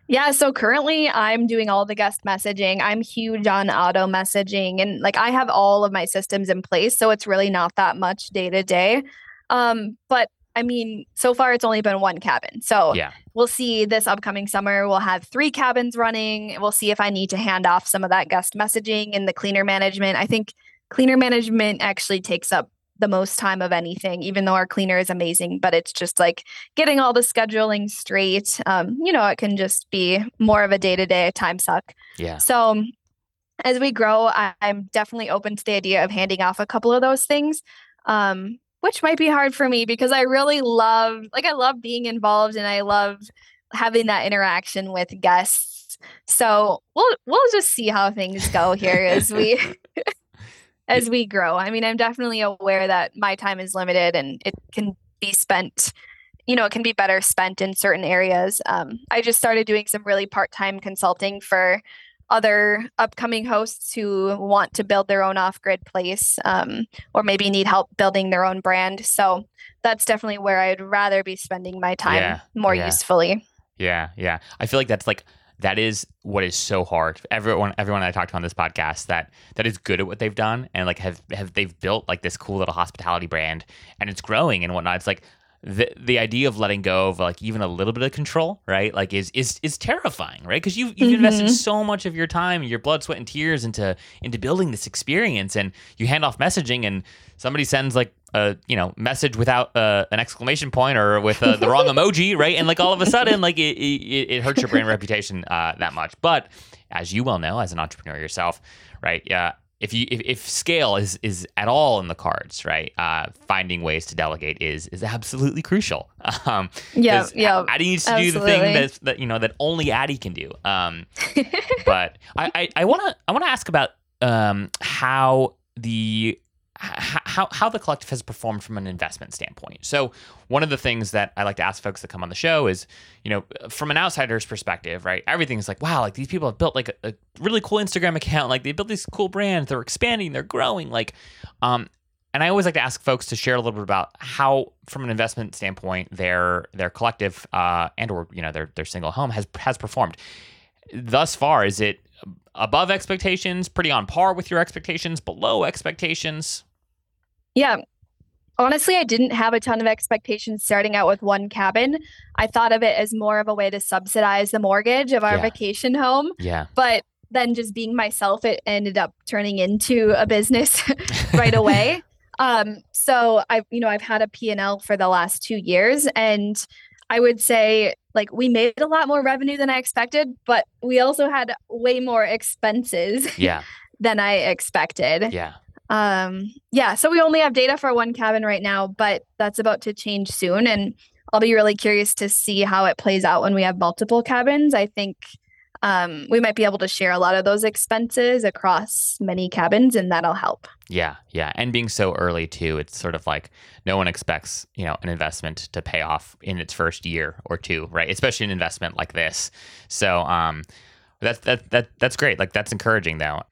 Yeah, so currently I'm doing all the guest messaging. I'm huge on auto messaging and like I have all of my systems in place, so it's really not that much day to day. Um but I mean, so far it's only been one cabin. So Yeah. we'll see this upcoming summer we'll have 3 cabins running. We'll see if I need to hand off some of that guest messaging and the cleaner management. I think cleaner management actually takes up the most time of anything, even though our cleaner is amazing. But it's just like getting all the scheduling straight. Um, you know, it can just be more of a day to day time suck. Yeah. So as we grow, I, I'm definitely open to the idea of handing off a couple of those things. Um, which might be hard for me because I really love like I love being involved and I love having that interaction with guests. So we'll we'll just see how things go here as we as we grow. I mean, I'm definitely aware that my time is limited and it can be spent, you know, it can be better spent in certain areas. Um, I just started doing some really part time consulting for other upcoming hosts who want to build their own off grid place um, or maybe need help building their own brand. So that's definitely where I'd rather be spending my time Yeah, more yeah. usefully. Yeah, yeah. I feel like that's like that is what is so hard. Everyone, everyone I talked to on this podcast that that is good at what they've done and like have have they've built like this cool little hospitality brand and it's growing and whatnot. It's like the the idea of letting go of like even a little bit of control, right? Like is is is terrifying, right? Because you've you've invested Mhm. so much of your time, and your blood, sweat, and tears into into building this experience, and you hand off messaging, and somebody sends like a you know message without uh, an exclamation point or with uh, the wrong emoji, right? And like all of a sudden, like it it, it hurts your brand reputation uh, that much. But as you well know, as an entrepreneur yourself, right? Yeah. If you if, if scale is is at all in the cards, right? Uh, finding ways to delegate is is absolutely crucial. Um, Yeah, yeah. Addie needs to do the thing absolutely. that's, that you know that only Addie can do. Um, but I I want to I want to ask about um how the how how the collective has performed from an investment standpoint. So one of the things that I like to ask folks that come on the show is, you know, from an outsider's perspective, right? Everything's like, wow, like these people have built like a, a really cool Instagram account, like they built these cool brands, they're expanding, they're growing, like, um. And I always like to ask folks to share a little bit about how, from an investment standpoint, their their collective uh, and or you know their their single home has has performed thus far. Is it above expectations, pretty on par with your expectations, below expectations? Yeah. Honestly, I didn't have a ton of expectations starting out with one cabin. I thought of it as more of a way to subsidize the mortgage of our Yeah. vacation home. Yeah. But then just being myself, it ended up turning into a business right away. Um, so I've, you know, I've had a P&L for the last two years and I would say like we made a lot more revenue than I expected, but we also had way more expenses Yeah. than I expected. Yeah. Um, yeah, so we only have data for one cabin right now, but that's about to change soon. And I'll be really curious to see how it plays out when we have multiple cabins. I think um, we might be able to share a lot of those expenses across many cabins, and that'll help. Yeah, yeah, and being so early too, it's sort of like no one expects you know an investment to pay off in its first year or two, right? Especially an investment like this. So, um, that's that that that's great. Like that's encouraging though.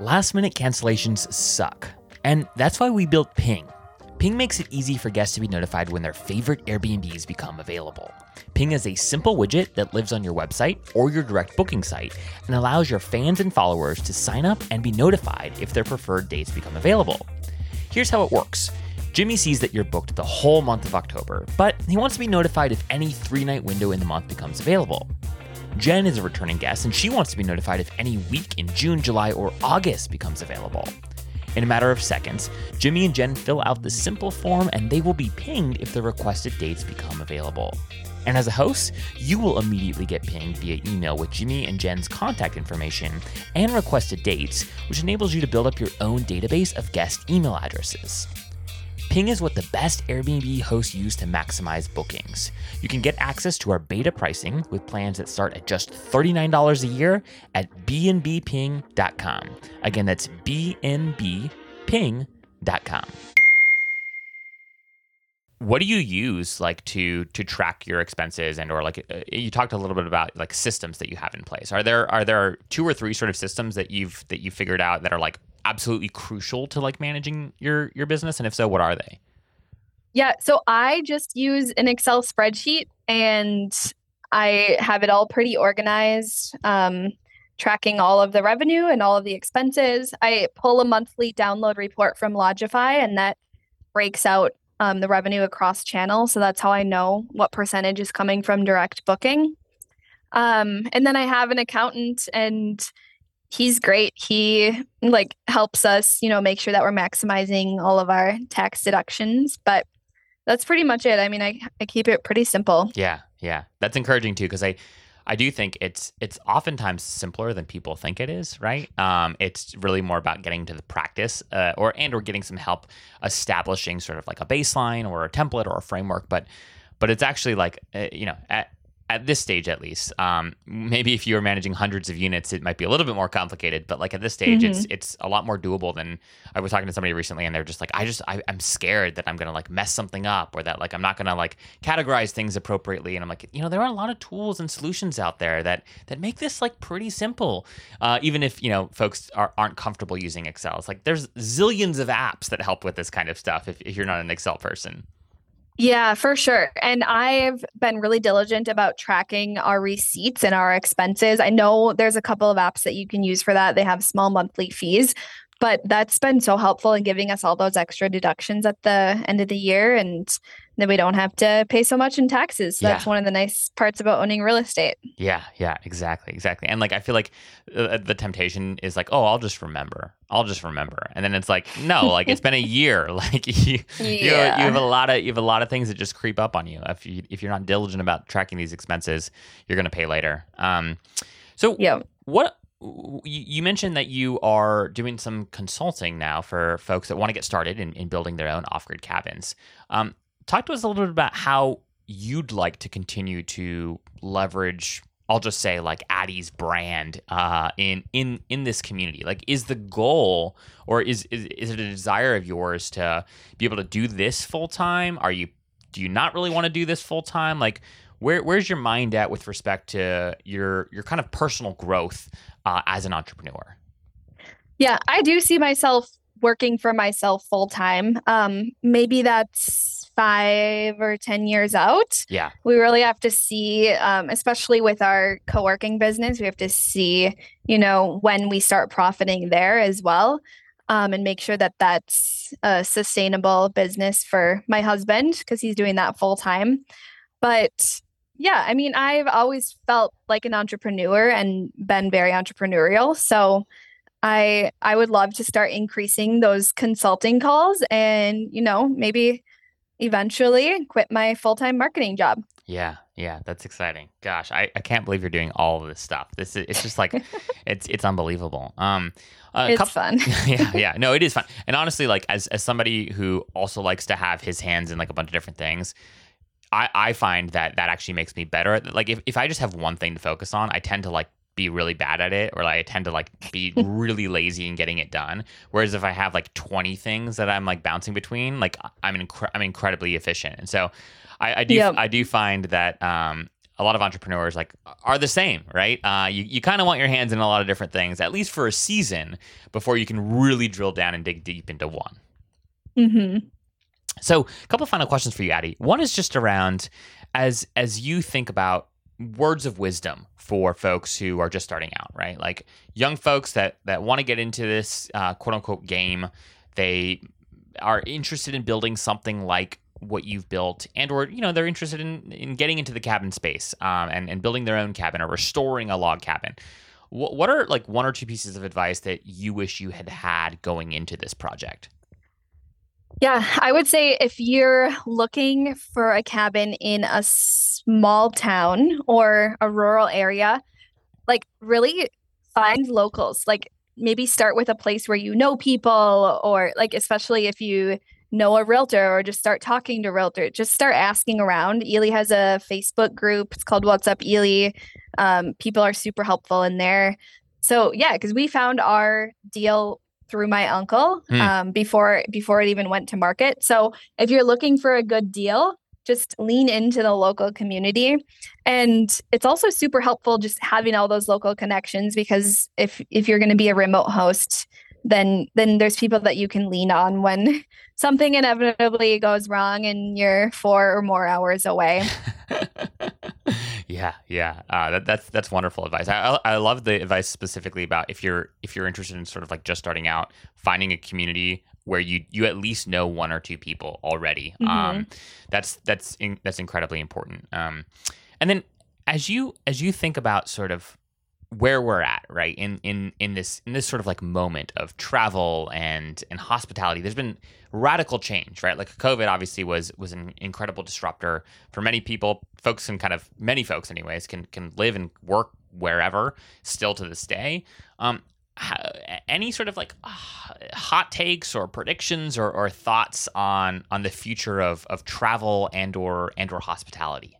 Last minute cancellations suck, and that's why we built Ping. Ping makes it easy for guests to be notified when their favorite Airbnbs become available. Ping is a simple widget that lives on your website or your direct booking site and allows your fans and followers to sign up and be notified if their preferred dates become available. Here's how it works Jimmy sees that you're booked the whole month of October, but he wants to be notified if any three night window in the month becomes available. Jen is a returning guest and she wants to be notified if any week in June, July, or August becomes available. In a matter of seconds, Jimmy and Jen fill out the simple form and they will be pinged if the requested dates become available. And as a host, you will immediately get pinged via email with Jimmy and Jen's contact information and requested dates, which enables you to build up your own database of guest email addresses. Ping is what the best Airbnb hosts use to maximize bookings. You can get access to our beta pricing with plans that start at just $39 a year at bnbping.com. Again, that's bnbping.com. What do you use like to to track your expenses and or like uh, you talked a little bit about like systems that you have in place. Are there are there two or three sort of systems that you've that you figured out that are like absolutely crucial to like managing your your business? And if so what are they? Yeah so i just use an excel spreadsheet and i have it all pretty organized um, tracking all of the revenue and all of the expenses. I pull a monthly download report from Lodgify and that breaks out um, the revenue across channels so that's how i know what percentage is coming from direct booking. Um, and then i have an accountant and he's great. He like helps us, you know, make sure that we're maximizing all of our tax deductions. But that's pretty much it. I mean, I, I keep it pretty simple. Yeah, yeah. That's encouraging too, because I I do think it's it's oftentimes simpler than people think it is, right? Um, it's really more about getting to the practice, uh, or and or getting some help establishing sort of like a baseline or a template or a framework. But but it's actually like uh, you know at, at this stage at least um, maybe if you were managing hundreds of units it might be a little bit more complicated but like at this stage mm-hmm. it's it's a lot more doable than i was talking to somebody recently and they're just like i just I, i'm scared that i'm gonna like mess something up or that like i'm not gonna like categorize things appropriately. And i'm like you know there are a lot of tools and solutions out there that that make this like pretty simple uh, even if you know folks are, aren't comfortable using excel. It's like there's zillions of apps that help with this kind of stuff if, if you're not an excel person yeah, for sure. And I've been really diligent about tracking our receipts and our expenses. I know there's a couple of apps that you can use for that. They have small monthly fees, but that's been so helpful in giving us all those extra deductions at the end of the year. And then we don't have to pay so much in taxes. So yeah. That's one of the nice parts about owning real estate. Yeah, yeah, exactly, exactly. And like I feel like uh, the temptation is like, oh, I'll just remember. I'll just remember. And then it's like, no, like it's been a year. Like you, yeah. you, you have a lot of you have a lot of things that just creep up on you. If you if you're not diligent about tracking these expenses, you're going to pay later. Um, so yeah, what you mentioned that you are doing some consulting now for folks that want to get started in, in building their own off-grid cabins. Um, talk to us a little bit about how you'd like to continue to leverage I'll just say like Addie's brand uh, in in in this community. Like, is the goal or is, is is it a desire of yours to be able to do this full time? Are you do you not really want to do this full time? Like, where where's your mind at with respect to your your kind of personal growth uh, as an entrepreneur? Yeah, I do see myself working for myself full time. Um, maybe that's five or 10 years out. Yeah. We really have to see, um, especially with our co working business, we have to see, you know, when we start profiting there as well. Um, and make sure that that's a sustainable business for my husband because he's doing that full time. But yeah, I mean, I've always felt like an entrepreneur and been very entrepreneurial. So I I would love to start increasing those consulting calls and, you know, maybe eventually quit my full time marketing job. Yeah, yeah, that's exciting. Gosh, I, I can't believe you're doing all of this stuff. This is it's just like it's it's unbelievable. Um, it's couple, fun. yeah, yeah. No, it is fun. And honestly, like as as somebody who also likes to have his hands in like a bunch of different things, I I find that that actually makes me better. Like if if I just have one thing to focus on, I tend to like be really bad at it or like I tend to like be really lazy in getting it done. Whereas if I have like 20 things that I'm like bouncing between, like I'm I'm incredibly efficient. And so I, I do yep. I do find that um, a lot of entrepreneurs like are the same, right? Uh, you you kind of want your hands in a lot of different things, at least for a season, before you can really drill down and dig deep into one. Mm-hmm. So, a couple of final questions for you, Addie. One is just around as as you think about words of wisdom for folks who are just starting out, right? Like young folks that that want to get into this uh, quote unquote game, they are interested in building something like what you've built and or you know they're interested in in getting into the cabin space um, and and building their own cabin or restoring a log cabin what, what are like one or two pieces of advice that you wish you had had going into this project yeah, I would say if you're looking for a cabin in a small town or a rural area, like really find locals. Like maybe start with a place where you know people or like especially if you know a realtor or just start talking to realtor. Just start asking around. Ely has a Facebook group. It's called What's Up Ely. Um, people are super helpful in there. So yeah, because we found our deal through my uncle Hmm. um, before before it even went to market. So if you're looking for a good deal, just lean into the local community. And it's also super helpful just having all those local connections because if if you're going to be a remote host, then then there's people that you can lean on when something inevitably goes wrong and you're four or more hours away. yeah, yeah. Uh, that, that's that's wonderful advice. I, I love the advice specifically about if you're if you're interested in sort of like just starting out, finding a community where you you at least know one or two people already. Mhm. Um, that's that's in, that's incredibly important. Um, and then as you as you think about sort of where we're at right in in in this in this sort of like moment of travel and and hospitality there's been radical change right like covid obviously was was an incredible disruptor for many people folks can kind of many folks anyways can can live and work wherever still to this day um any sort of like uh, hot takes or predictions or, or thoughts on on the future of of travel and or and or hospitality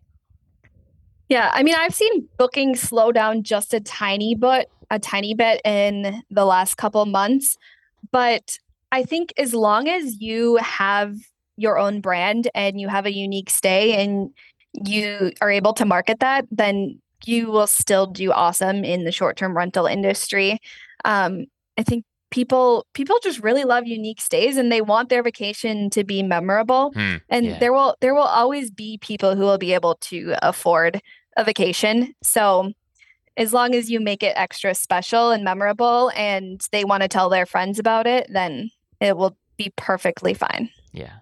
Yeah, I mean, I've seen bookings slow down just a tiny bit, a tiny bit in the last couple months, but I think as long as you have your own brand and you have a unique stay and you are able to market that, then you will still do awesome in the short-term rental industry. Um, I think people people just really love unique stays and they want their vacation to be memorable Hmm, and yeah. there will there will always be people who will be able to afford a vacation so as long as you make it extra special and memorable and they want to tell their friends about it then it will be perfectly fine Yeah.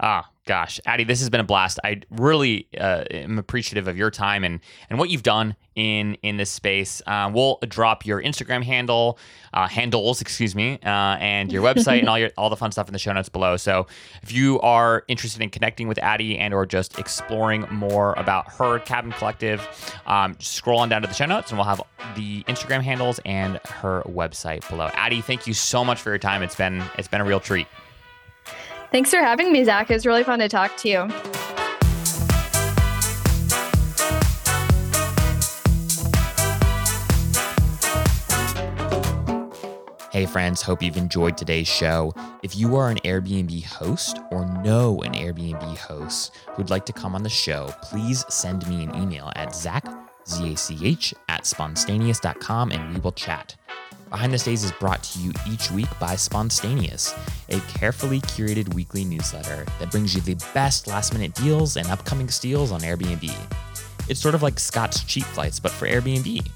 Ah, gosh, Addie, this has been a blast. I really uh, am appreciative of your time and and what you've done in in this space. Uh, we'll drop your Instagram handle, uh, handles, excuse me, uh, and your website and all your all the fun stuff in the show notes below. So if you are interested in connecting with Addie and or just exploring more about her Cabin Collective, um, scroll on down to the show notes and we'll have the Instagram handles and her website below. Addie, thank you so much for your time. It's been it's been a real treat. Thanks for having me zach it was really fun to talk to you Hey, friends, hope you've enjoyed today's show. If you are an Airbnb host or know an Airbnb host who'd like to come on the show, please send me an email at zach, Z-A-C-H, at spontaneous.com and we will chat. Behind the Stays is brought to you each week by Spontaneous, a carefully curated weekly newsletter that brings you the best last minute deals and upcoming steals on Airbnb. It's sort of like Scott's cheap flights, but for Airbnb.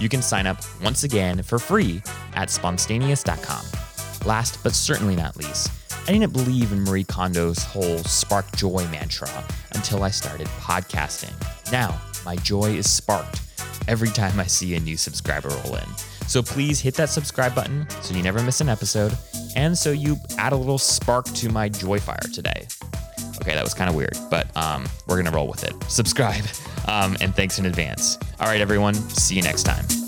You can sign up once again for free at spontaneous.com. Last but certainly not least, I didn't believe in Marie Kondo's whole spark joy mantra until I started podcasting. Now, my joy is sparked every time I see a new subscriber roll in. So please hit that subscribe button so you never miss an episode and so you add a little spark to my joy fire today. Okay, that was kind of weird, but um, we're going to roll with it. Subscribe, um, and thanks in advance. All right, everyone, see you next time.